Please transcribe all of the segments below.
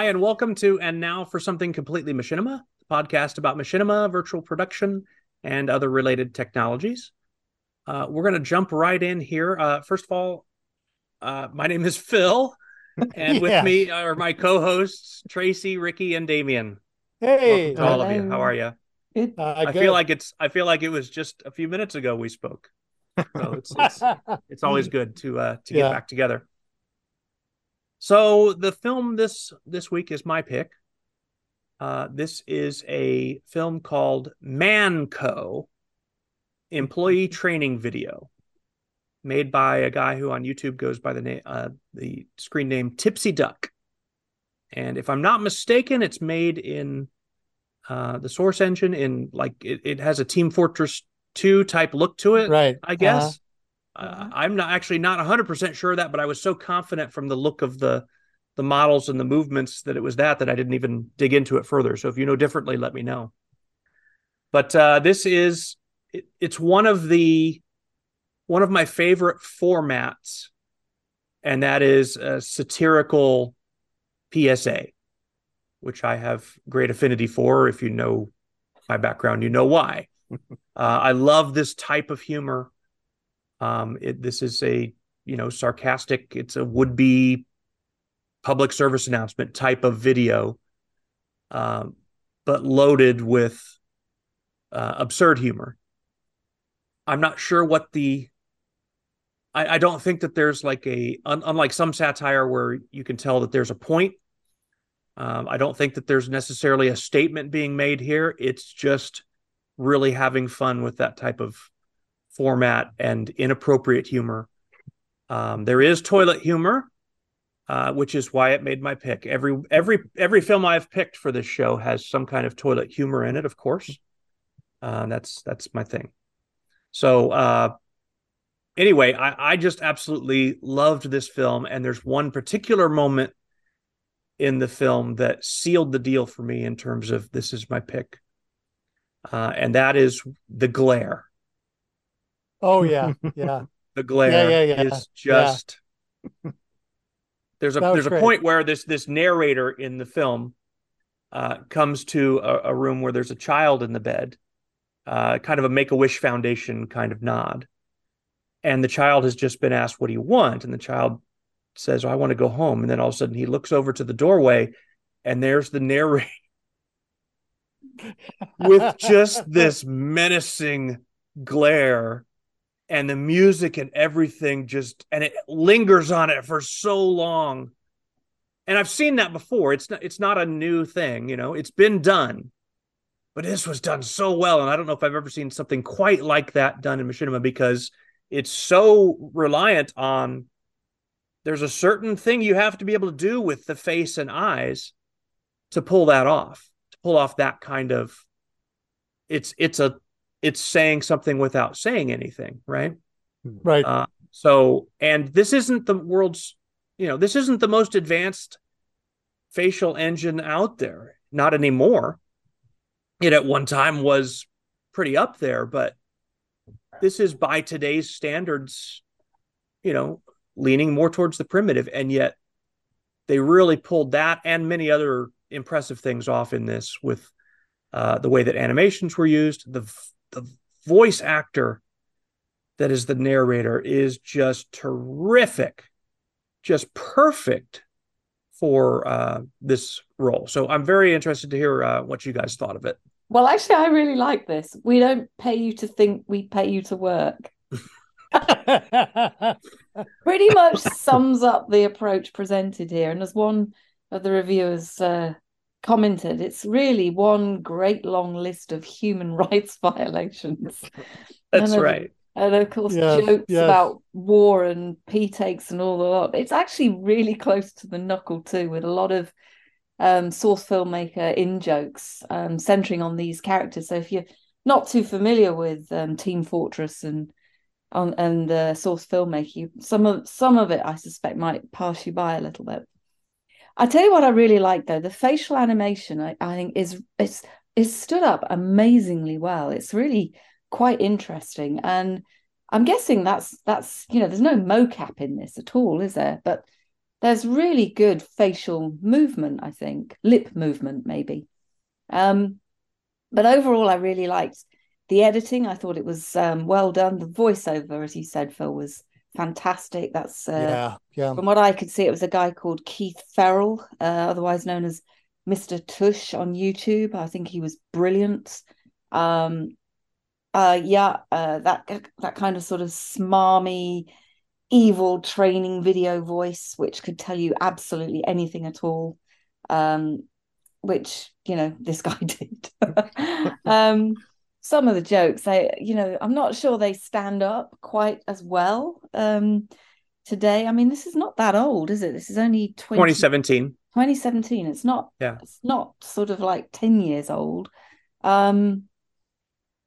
Hi, and welcome to And Now for Something Completely Machinima, the podcast about machinima, virtual production, and other related technologies. Uh, we're going to jump right in here. Uh, first of all, uh, my name is Phil, and Yeah. with me are my co hosts, Tracy, Ricky, and Damien. Hey, to all of you. How are you? Good. uh, I feel like it's I feel like it was just a few minutes ago we spoke. So it's it's, it's always good to uh to get Yeah. back together. So the film this this week is my pick. Uh this is a film called Mann Co Employee Training Video made by a guy who on YouTube goes by the name uh the screen name Tipsy Duck. And if I'm not mistaken, it's made in uh the source engine in like it, it has a Team Fortress 2 type look to it. right. I guess. Uh-huh. Uh, I'm not actually not 100% sure of that, but I was so confident from the look of the the models and the movements that it was that that I didn't even dig into it further. So if you know differently, let me know. But uh, this is it, it's one of the one of my favorite formats, and that is a satirical PSA, which I have great affinity for. If you know my background, you know why. uh, I love this type of humor. Um, it, this is a you know sarcastic. It's a would be public service announcement type of video, um, but loaded with uh, absurd humor. I'm not sure what the. I, I don't think that there's like a un, unlike some satire where you can tell that there's a point. Um, I don't think that there's necessarily a statement being made here. It's just really having fun with that type of format and inappropriate humor. Um, there is toilet humor, uh, which is why it made my pick. Every every every film I've picked for this show has some kind of toilet humor in it, of course. Uh, that's that's my thing. So uh, anyway, I, I just absolutely loved this film, and there's one particular moment in the film that sealed the deal for me in terms of this is my pick, uh, and that is the glare. Oh yeah, yeah. the glare yeah, yeah. is just there's a there's a point where this this narrator in the film uh, comes to a, a room where there's a child in the bed, uh, kind of a Make a Wish Foundation kind of nod, and the child has just been asked, "What do you want?" and the child says, "I want to go home," and then all of a sudden he looks over to the doorway, and there's the narrator with just this menacing glare and the music and everything just and it lingers on it for so long. And i've seen that before. It's not it's not a new thing you know it's been done but this was done so well. And i don't know if i've ever seen something quite like that done in machinima because it's so reliant on there's a certain thing you have to be able to do with the face and eyes to pull that off to pull off that kind of it's it's a it's saying something without saying anything right? Right. uh, so and this isn't the world's you know this isn't the most advanced facial engine out there not anymore. It at one time was pretty up there but this is by today's standards you know leaning more towards the primitive and yet they really pulled that and many other impressive things off in this with uh, the way that animations were used the the voice actor that is the narrator is just terrific just perfect for uh, this role so i'm very interested to hear uh, what you guys thought of it Well, actually, I really like this. We don't pay you to think, we pay you to work. Pretty much sums up the approach presented here. And as one of the reviewers uh, commented, it's really one great long list of human rights violations. that's None of- right And of course, Yes, jokes yes. about war and P takes and all the lot. It's actually really close to the knuckle too, with a lot of um, source filmmaker in jokes um, centering on these characters. So if you're not too familiar with um, Team Fortress and on and uh, source filmmaking, some of some of it I suspect might pass you by a little bit. I tell you what I really like though, the facial animation I, I think is it's it's stood up amazingly well. It's really quite interesting. And I'm guessing that's that's you know, there's no mocap in this at all, is there? But there's really good facial movement, I think, lip movement, maybe. Um, but overall, I really liked the editing. I thought it was um, well done. The voiceover, as you said, Phil, was fantastic. That's uh, yeah, yeah. from what I could see, it was a guy called Keith Ferrell, uh, otherwise known as Mr. Tush on YouTube. I think he was brilliant. Um, uh, yeah, uh, that that kind of sort of smarmy, evil training video voice, which could tell you absolutely anything at all. Um, which you know this guy did. um, some of the jokes, I you know, I'm not sure they stand up quite as well um, today. I mean, this is not that old, is it? This is only 20, 2017. 2017. It's not. Yeah. It's not sort of like 10 years old. Um,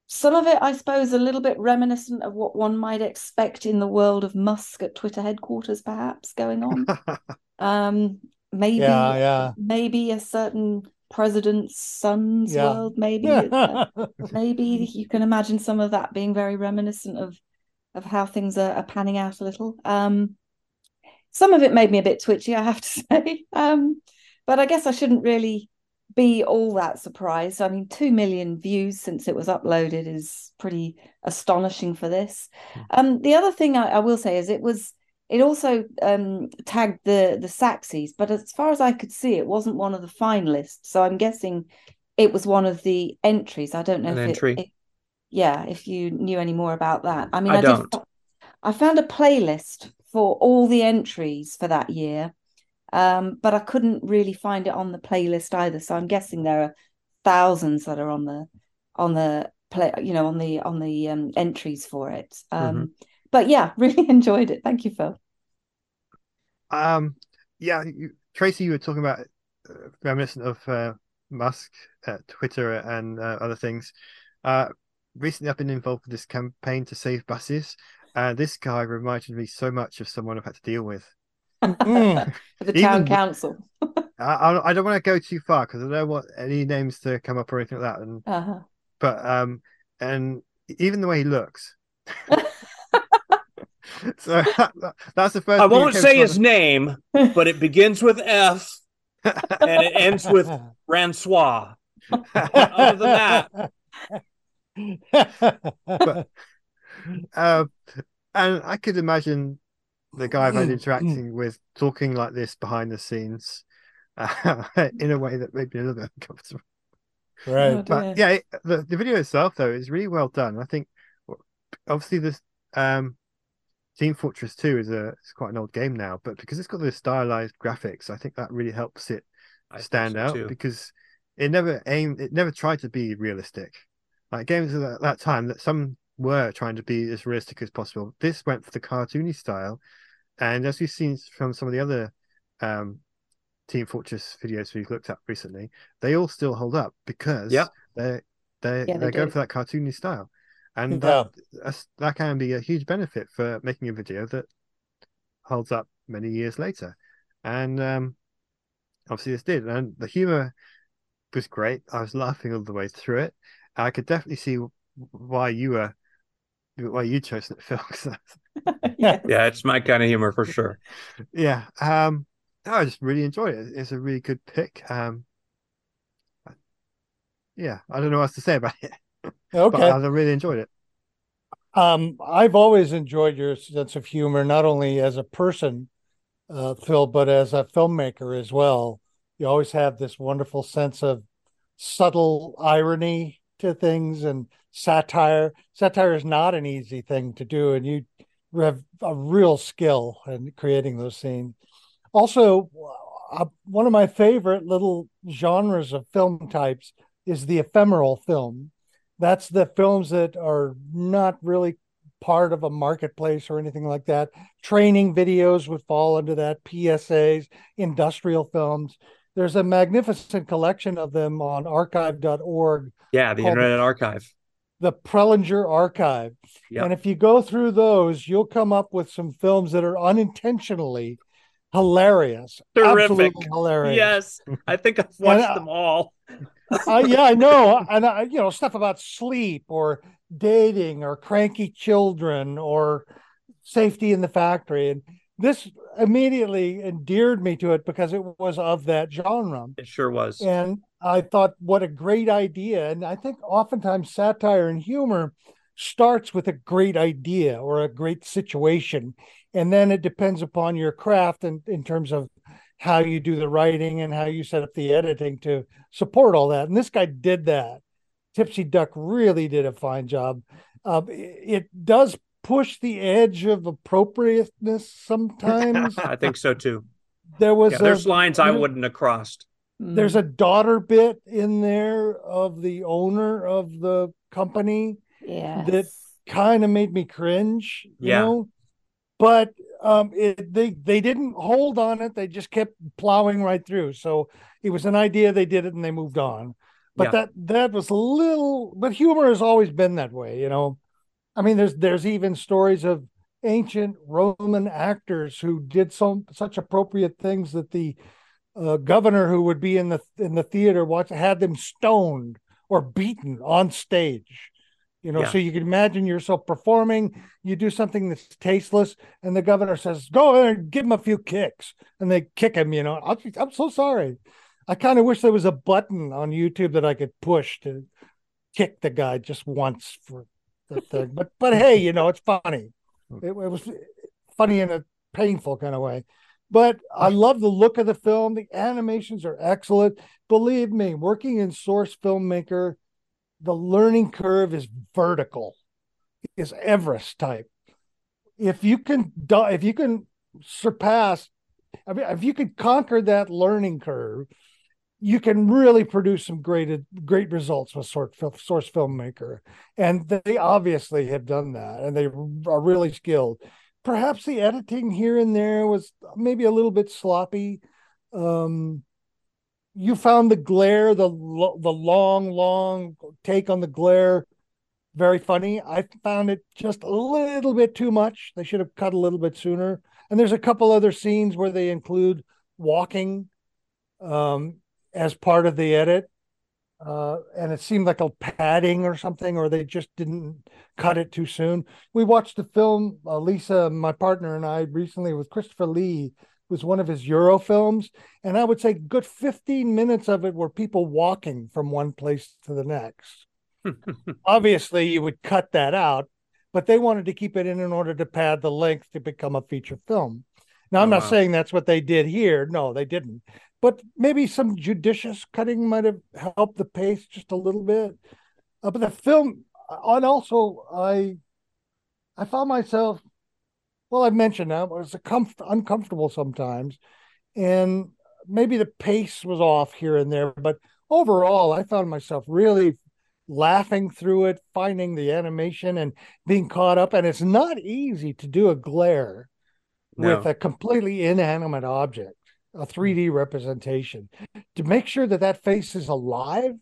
some of it, I suppose, a little bit reminiscent of what one might expect in the world of Musk at Twitter headquarters, perhaps going on. um, maybe, Yeah, yeah. maybe a certain president's son's Yeah. world. Maybe, uh, maybe you can imagine some of that being very reminiscent of of how things are, are panning out a little. Um, some of it made me a bit twitchy, I have to say. Um, but I guess I shouldn't really be all that surprised. I mean, two million views since it was uploaded is pretty astonishing for this. Um, the other thing I, I will say is it was it also um, tagged the the Saxxies, but as far as I could see, it wasn't one of the finalists. So I'm guessing it was one of the entries. I don't know An if entry. It, it- yeah, if you knew any more about that. I mean, I I, don't. did. I found a playlist for all the entries for that year, um, but I couldn't really find it on the playlist either. So I'm guessing there are thousands that are on the on the play, you know, on the on the um, entries for it. Um, Mm-hmm. But yeah, really enjoyed it. Thank you, Phil. Um, yeah, you, Tracy, you were talking about uh, reminiscent of uh, Musk, uh, Twitter, and uh, other things. Uh, recently, I've been involved with this campaign to save buses. Uh, this guy reminded me so much of someone I've had to deal with. Mm. For the town Even- council. I, I, I don't want to go too far because I don't want any names to come up or anything like that. And Uh-huh. but um, and even the way he looks. so that- that's the first. I won't say to his name, but it begins with F and it ends with Francois. Other than But- uh, and I could imagine the guy I've had Mm, interacting with talking like this behind the scenes uh, in a way that made me a little bit uncomfortable. right. Oh, But yeah, it, the, the video itself though is really well done. I think obviously this um, Team Fortress 2 is a it's quite an old game now, but because it's got the stylized graphics, I think that really helps it I stand so, out too. because it never aimed it never tried to be realistic like games at that, that time that some were trying to be as realistic as possible this went for the cartoony style and as we've seen from some of the other um team fortress videos we've looked at recently they all still hold up because Yep. they're they're, Yeah, they they're going for that cartoony style and Yeah. that that's, that can be a huge benefit for making a video that holds up many years later and um obviously this did and the humor was great i was laughing all the way through it i could definitely see why you were why you chose that film. yeah. Yeah, it's my kind of humor for sure. yeah um i just really enjoyed it it's a really good pick um yeah i don't know what else to say about it but Okay. i really enjoyed it Um, I've always enjoyed your sense of humor, not only as a person, uh, Phil, but as a filmmaker as well. You always have this wonderful sense of subtle irony to things and satire. Satire is not an easy thing to do, and you have a real skill in creating those scenes. Also, uh, one of my favorite little genres of film types is the ephemeral film that's the films that are not really part of a marketplace or anything like that. Training videos would fall into that, PSAs, industrial films. There's a magnificent collection of them on archive.org, Yeah, the Internet Archive. the Prelinger Archive. Yep. And if you go through those, you'll come up with some films that are unintentionally hilarious. Terrific. Absolutely hilarious. Yes, I think I've watched uh, them all. Uh, yeah, I know, and I, you know stuff about sleep or dating or cranky children or safety in the factory, and this immediately endeared me to it because it was of that genre. It sure was. And I thought, what a great idea. And I think oftentimes satire and humor starts with a great idea or a great situation. And then it depends upon your craft and in, in terms of how you do the writing and how you set up the editing to support all that. And this guy did that. Tipsy Duck really did a fine job. Uh, it does push the edge of appropriateness sometimes. I think so too. There was yeah, there's a, lines I wouldn't have crossed. There's a daughter bit in there of the owner of the company yes. that kind of made me cringe, you yeah. know. But um, it, they they didn't hold on it; they just kept plowing right through. So it was an idea. They did it, and they moved on. But yeah. that that was a little. But humor has always been that way, you know. I mean, there's there's even stories of ancient Roman actors who did some such appropriate things that the uh, governor who would be in the in the theater watch had them stoned or beaten on stage. You know, yeah. so you can imagine yourself performing. You do something that's tasteless, and the governor says, "Go there and give him a few kicks," and they kick him. You know, I'm, I'm so sorry. I kind of wish there was a button on YouTube that I could push to kick the guy just once for the thing. But but hey, you know, it's funny. Hmm. It, it was funny in a painful kind of way. But I love the look of the film. The animations are excellent. Believe me, working in source filmmaker, the learning curve is vertical, is Everest type. If you can, if you can surpass, I mean, if you could conquer that learning curve, you can really produce some great great results with source source filmmaker. And they obviously have done that and they are really skilled. Perhaps the editing here and there was maybe a little bit sloppy. Um, you found the glare the the long long take on the glare very funny i found it just a little bit too much they should have cut a little bit sooner and there's a couple other scenes where they include walking um, as part of the edit. Uh, and it seemed like a padding or something, or they just didn't cut it too soon. We watched the film, uh, Lisa, my partner, and I recently with Christopher Lee, was one of his Euro films. And I would say good 15 minutes of it were people walking from one place to the next. Obviously, you would cut that out, but they wanted to keep it in in order to pad the length to become a feature film. Now, I'm oh, not wow. saying that's what they did here. No, they didn't but maybe some judicious cutting might have helped the pace just a little bit. Uh, but the film, uh, and also I, I found myself, well, I've mentioned that it was a comf- uncomfortable sometimes, and maybe the pace was off here and there, but overall, I found myself really laughing through it, finding the animation and being caught up. And it's not easy to do a glare no. with a completely inanimate object a 3D mm. representation to make sure that that face is alive.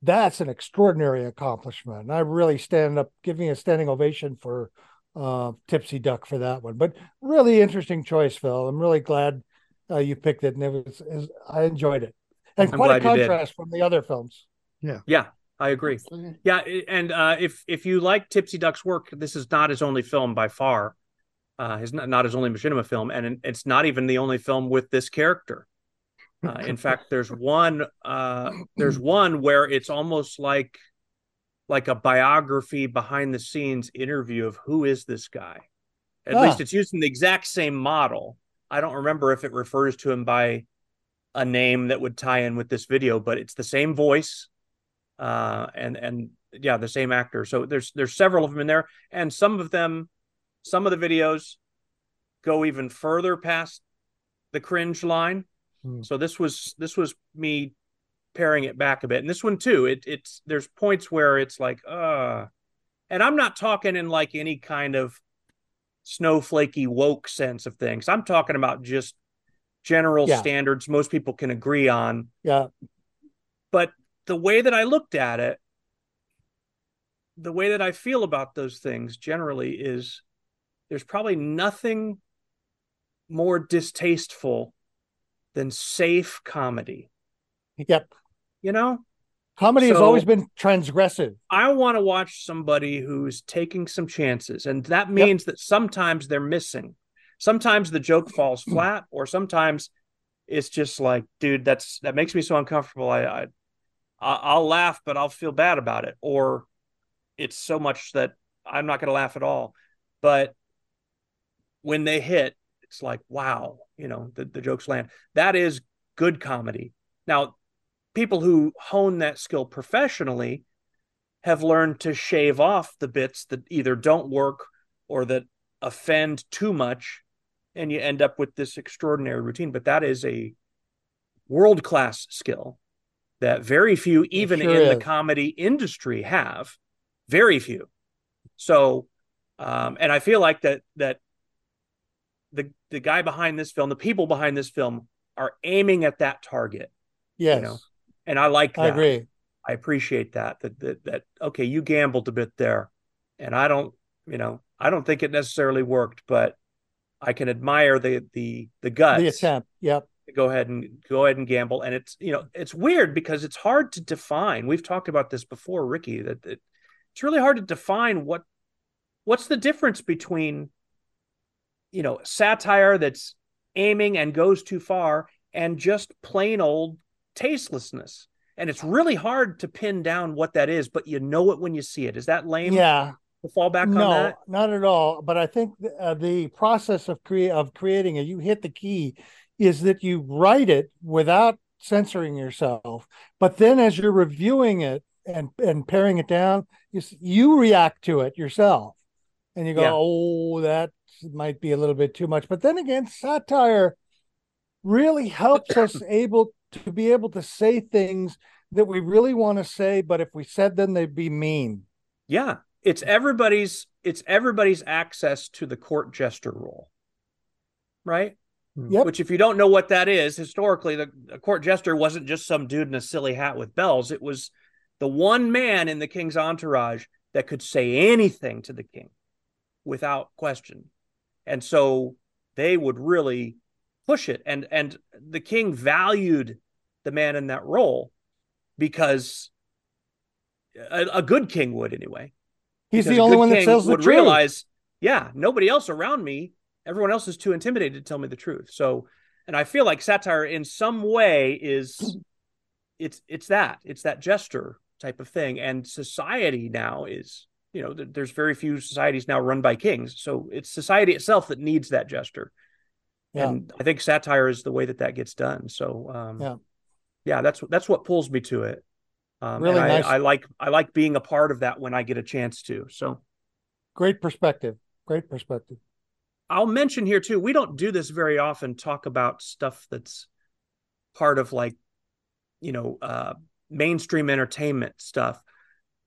That's an extraordinary accomplishment. And I really stand up, giving a standing ovation for uh, Tipsy Duck for that one. But really interesting choice, Phil. I'm really glad uh, you picked it, and it was, it was I enjoyed it, and I'm quite a contrast from the other films. Yeah, yeah, I agree. Yeah, and uh, if if you like Tipsy Duck's work, this is not his only film by far uh, his not, not his only machinima film, and it's not even the only film with this character. Uh, in fact, there's one uh, there's one where it's almost like like a biography behind the scenes interview of who is this guy. At least it's using the exact same model. I don't remember if it refers to him by a name that would tie in with this video, but it's the same voice, uh, and and yeah, the same actor. So there's there's several of them in there, and some of them some of the videos go even further past the cringe line. Hmm. So this was this was me paring it back a bit. And this one too, it it's there's points where it's like, uh and I'm not talking in like any kind of snowflakey woke sense of things. I'm talking about just general yeah. standards most people can agree on. Yeah. But the way that I looked at it, the way that I feel about those things generally is there's probably nothing more distasteful than safe comedy. Yep. You know? Comedy so, has always been transgressive. I want to watch somebody who's taking some chances, and that means yep. that sometimes they're missing. sometimes the joke falls flat, or sometimes it's just like, dude, that's that makes me so uncomfortable. I, I I'll laugh, but I'll feel bad about it, or it's so much that I'm not going to laugh at all. But when they hit, it's like, wow, you know, the, the jokes land. That is good comedy. Now, people who hone that skill professionally have learned to shave off the bits that either don't work or that offend too much and you end up with this extraordinary routine but that is a world class skill that very few even sure in is. the comedy industry have very few so um, and i feel like that that the the guy behind this film the people behind this film are aiming at that target yes you know? And i like that. i agree i appreciate that that that, that okay you gambled a bit there and i don't you know i don't think it necessarily worked but I can admire the the the guts. The attempt. Yep. Go ahead and go ahead and gamble. And it's you know it's weird because it's hard to define. We've talked about this before, Ricky. That, that it's really hard to define what what's the difference between you know satire that's aiming and goes too far and just plain old tastelessness and it's really hard to pin down what that is but you know it when you see it is that lame yeah to fall back no, on that? not at all. But I think uh, the process of create of creating it, you hit the key, is that you write it without censoring yourself. But then as you're reviewing it and and paring it down, you you react to it yourself, and you go, yeah. "Oh, that might be a little bit too much." But then again, satire really helps us able to be able to say things that we really want to say, but if we said them, they'd be mean. Yeah, it's everybody's it's everybody's access to the court jester rule, right? Yep. which if you don't know what that is historically the, the, court jester wasn't just some dude in a silly hat with bells. It was the one man in the king's entourage that could say anything to the king without question. And so they would really push it and and the king valued the man in that role because a, a good king would anyway He's the only one that tells the would truth. realize, yeah, nobody else around me, everyone else is too intimidated to tell me the truth. So, and I feel like satire in some way is it's it's that it's that gesture type of thing. And society now is, you know, there's very few societies now run by kings, so it's society itself that needs that gesture. Yeah. And I think satire is the way that that gets done. So, um, yeah, yeah, that's that's what pulls me to it. Um, really nice. I, I, like I like being a part of that when I get a chance to. So great perspective. Great perspective. I'll mention here too. We don't do this very often. Talk about stuff that's part of like, you know, uh, mainstream entertainment stuff.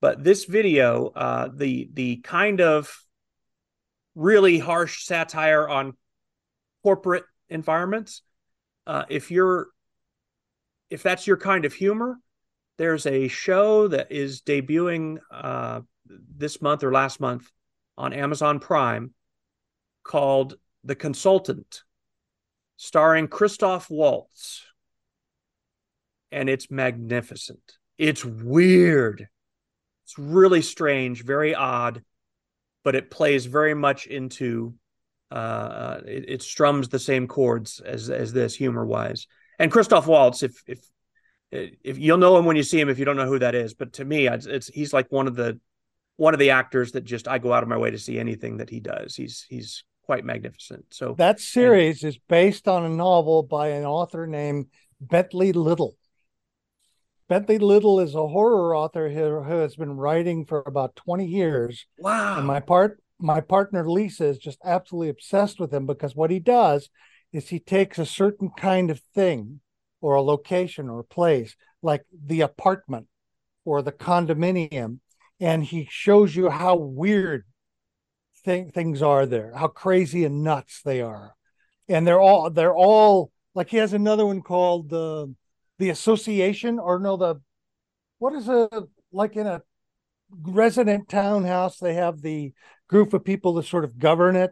But this video, uh, the the kind of really harsh satire on corporate environments. Uh, if you're if that's your kind of humor, there's a show that is debuting uh, this month or last month on Amazon Prime called The Consultant, starring Christoph Waltz. And it's magnificent. It's weird. It's really strange, very odd, but it plays very much into uh, uh it, it, strums the same chords as as this humor wise. And Christoph Waltz, if if if you'll know him when you see him if you don't know who that is but to me it's, it's, he's like one of the one of the actors that just i go out of my way to see anything that he does. He's he's quite magnificent. So that series and, is based on a novel by an author named bentley little. Bentley little is a horror author who, who has been writing for about 20 years. Wow. And my part my partner lisa is just absolutely obsessed with him because what he does is he takes a certain kind of thing or a location or a place like the apartment or the condominium and he shows you how weird th- things are there how crazy and nuts they are. And they're all they're all like he has another one called the uh, the association or no the what is a like in a resident townhouse they have the group of people that sort of govern it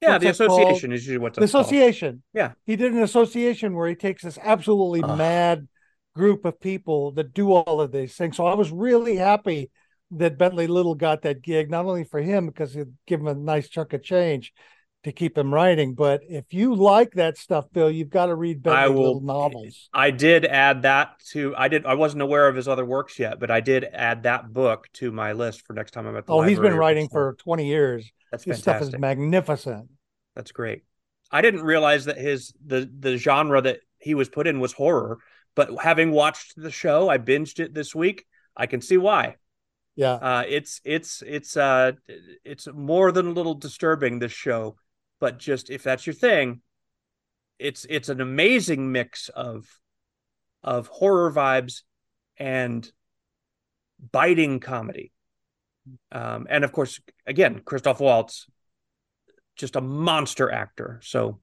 yeah, What's the association called? is usually what the association. Called. Yeah, he did an association where he takes this absolutely uh. mad group of people that do all of these things. So I was really happy that Bentley Little got that gig, not only for him because he'd give him a nice chunk of change, to keep him writing. But if you like that stuff, Bill, you've got to read will- Little novels. I did add that to I did I wasn't aware of his other works yet, but I did add that book to my list for next time I'm at the Oh, he's been writing for 20 years. that's His stuff is magnificent. That's great. I didn't realize that his the the genre that he was put in was horror, but having watched the show, I binged it this week. I can see why. Yeah. Uh, it's it's it's uh it's more than a little disturbing this show, but just if that's your thing, it's it's an amazing mix of of horror vibes and biting comedy. Um, and of course, again, Christoph Waltz, just a monster actor. So,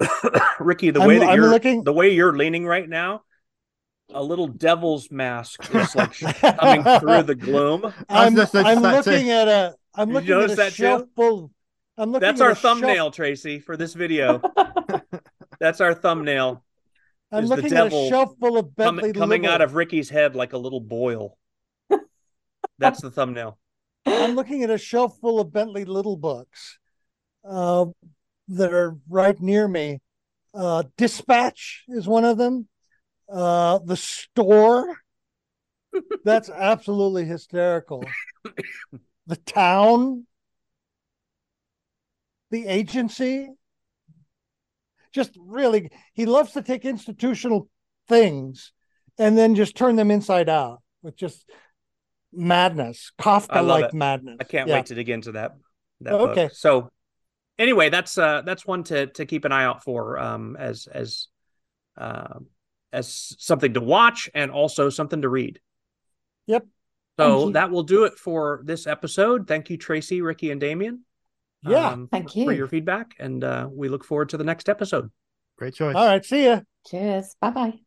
Ricky, the I'm- way that I'm you're looking- the way you're leaning right now, a little devil's mask is like coming through the gloom. I was I'm, just- I'm that's looking at a I'm Did looking you at a that too? shelf full. I'm looking That's at our a shelf- thumbnail, Tracy, for this video. That's our thumbnail I'm is the looking at a shelf full of com- Bentley coming Little. out of Ricky's head like a little boil. That's the thumbnail. I'm looking at a shelf full of Bentley Little books uh, that are right near me. Uh, Dispatch is one of them. Uh, the Store. That's absolutely hysterical. The Town. The Agency. Just really, he loves to take institutional things and then just turn them inside out with just madness, Kafka like madness. I can't Yeah. wait to dig into that. That Okay. book. So anyway, that's uh that's one to to keep an eye out for um as as um as something to watch and also something to read. Yep. Thank So that will do it for this episode. Thank you, Tracy, Ricky, and Damien. Yeah. um, Thank you for your feedback, and uh, we look forward to the next episode. Great choice. All right. See ya. Cheers. Bye bye.